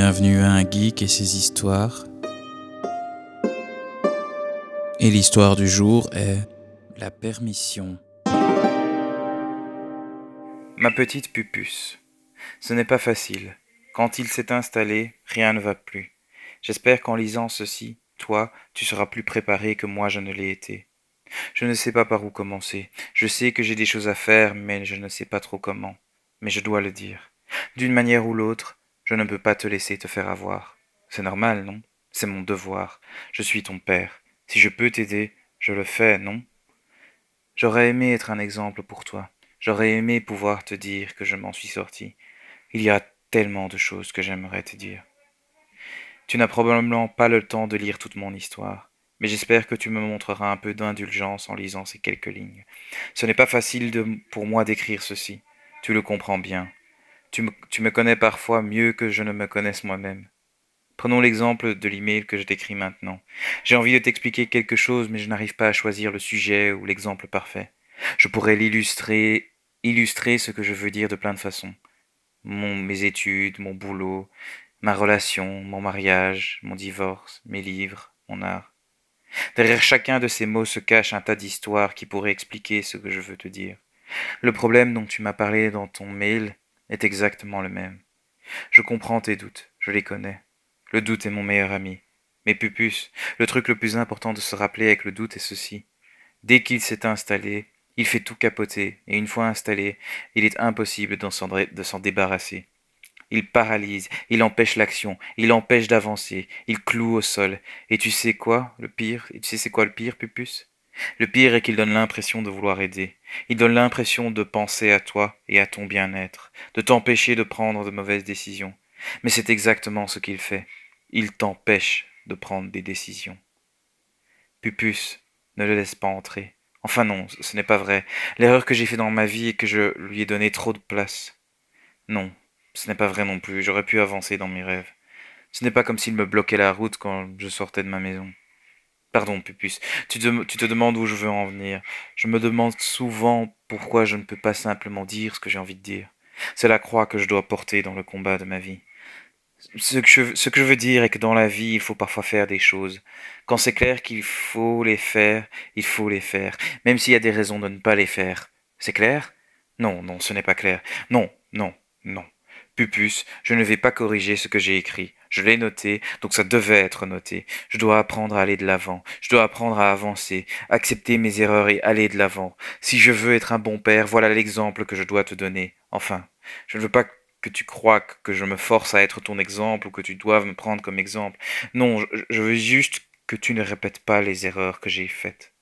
Bienvenue à un geek et ses histoires. Et l'histoire du jour est la permission. Ma petite Pupus. Ce n'est pas facile. Quand il s'est installé, rien ne va plus. J'espère qu'en lisant ceci, toi, tu seras plus préparé que moi je ne l'ai été. Je ne sais pas par où commencer. Je sais que j'ai des choses à faire, mais je ne sais pas trop comment. Mais je dois le dire. D'une manière ou l'autre, je ne peux pas te laisser te faire avoir. C'est normal, non? C'est mon devoir. Je suis ton père. Si je peux t'aider, je le fais, non? J'aurais aimé être un exemple pour toi. J'aurais aimé pouvoir te dire que je m'en suis sorti. Il y a tellement de choses que j'aimerais te dire. Tu n'as probablement pas le temps de lire toute mon histoire, mais j'espère que tu me montreras un peu d'indulgence en lisant ces quelques lignes. Ce n'est pas facile pour moi d'écrire ceci. Tu le comprends bien. Tu me, connais parfois mieux que je ne me connaisse moi-même. Prenons l'exemple de l'email que je t'écris maintenant. J'ai envie de t'expliquer quelque chose, mais je n'arrive pas à choisir le sujet ou l'exemple parfait. Je pourrais l'illustrer, illustrer ce que je veux dire de plein de façons. Mes études, mon boulot, ma relation, mon mariage, mon divorce, mes livres, mon art. Derrière chacun de ces mots se cache un tas d'histoires qui pourraient expliquer ce que je veux te dire. Le problème dont tu m'as parlé dans ton mail est exactement le même. Je comprends tes doutes, je les connais. Le doute est mon meilleur ami. Mais Pupus, le truc le plus important de se rappeler avec le doute est ceci. Dès qu'il s'est installé, il fait tout capoter, et une fois installé, il est impossible de s'en débarrasser. Il paralyse, il empêche l'action, il empêche d'avancer, il cloue au sol. Et tu sais quoi, le pire tu sais c'est quoi le pire, Pupus? Le pire est qu'il donne l'impression de vouloir aider. Il donne l'impression de penser à toi et à ton bien-être, de t'empêcher de prendre de mauvaises décisions. Mais c'est exactement ce qu'il fait. Il t'empêche de prendre des décisions. Pupus, ne le laisse pas entrer. Enfin non, ce n'est pas vrai. L'erreur que j'ai fait dans ma vie est que je lui ai donné trop de place. Non, ce n'est pas vrai non plus. J'aurais pu avancer dans mes rêves. Ce n'est pas comme s'il me bloquait la route quand je sortais de ma maison. Pardon, Pupus, tu te, demandes où je veux en venir. Je me demande souvent pourquoi je ne peux pas simplement dire ce que j'ai envie de dire. C'est la croix que je dois porter dans le combat de ma vie. Ce que, je, ce que je veux dire est que dans la vie, il faut parfois faire des choses. Quand c'est clair qu'il faut les faire, il faut les faire, même s'il y a des raisons de ne pas les faire. C'est clair? Non, non, ce n'est pas clair. Non, non, non. Pupus, je ne vais pas corriger ce que j'ai écrit. Je l'ai noté, donc ça devait être noté. Je dois apprendre à aller de l'avant. Je dois apprendre à avancer, accepter mes erreurs et aller de l'avant. Si je veux être un bon père, voilà l'exemple que je dois te donner. Enfin, je ne veux pas que tu crois que je me force à être ton exemple ou que tu doives me prendre comme exemple. Non, je veux juste que tu ne répètes pas les erreurs que j'ai faites.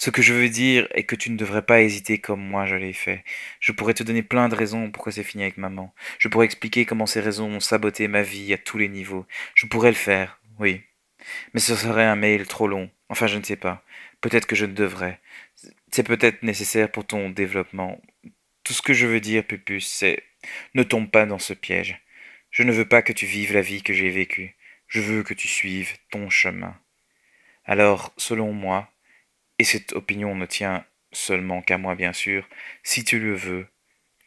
Ce que je veux dire est que tu ne devrais pas hésiter comme moi je l'ai fait. Je pourrais te donner plein de raisons pourquoi c'est fini avec maman. Je pourrais expliquer comment ces raisons ont saboté ma vie à tous les niveaux. Je pourrais le faire, oui. Mais ce serait un mail trop long. Enfin, je ne sais pas. Peut-être que je ne devrais. C'est peut-être nécessaire pour ton développement. Tout ce que je veux dire, Pupus, c'est ne tombe pas dans ce piège. Je ne veux pas que tu vives la vie que j'ai vécue. Je veux que tu suives ton chemin. Alors, selon moi, et cette opinion ne tient seulement qu'à moi bien sûr, si tu le veux,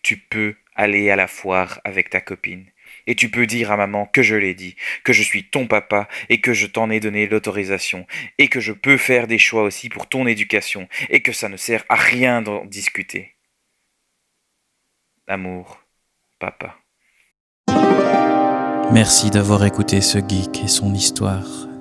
tu peux aller à la foire avec ta copine. Et tu peux dire à maman que je l'ai dit, que je suis ton papa et que je t'en ai donné l'autorisation, et que je peux faire des choix aussi pour ton éducation, et que ça ne sert à rien d'en discuter. Amour, papa. Merci d'avoir écouté ce geek et son histoire.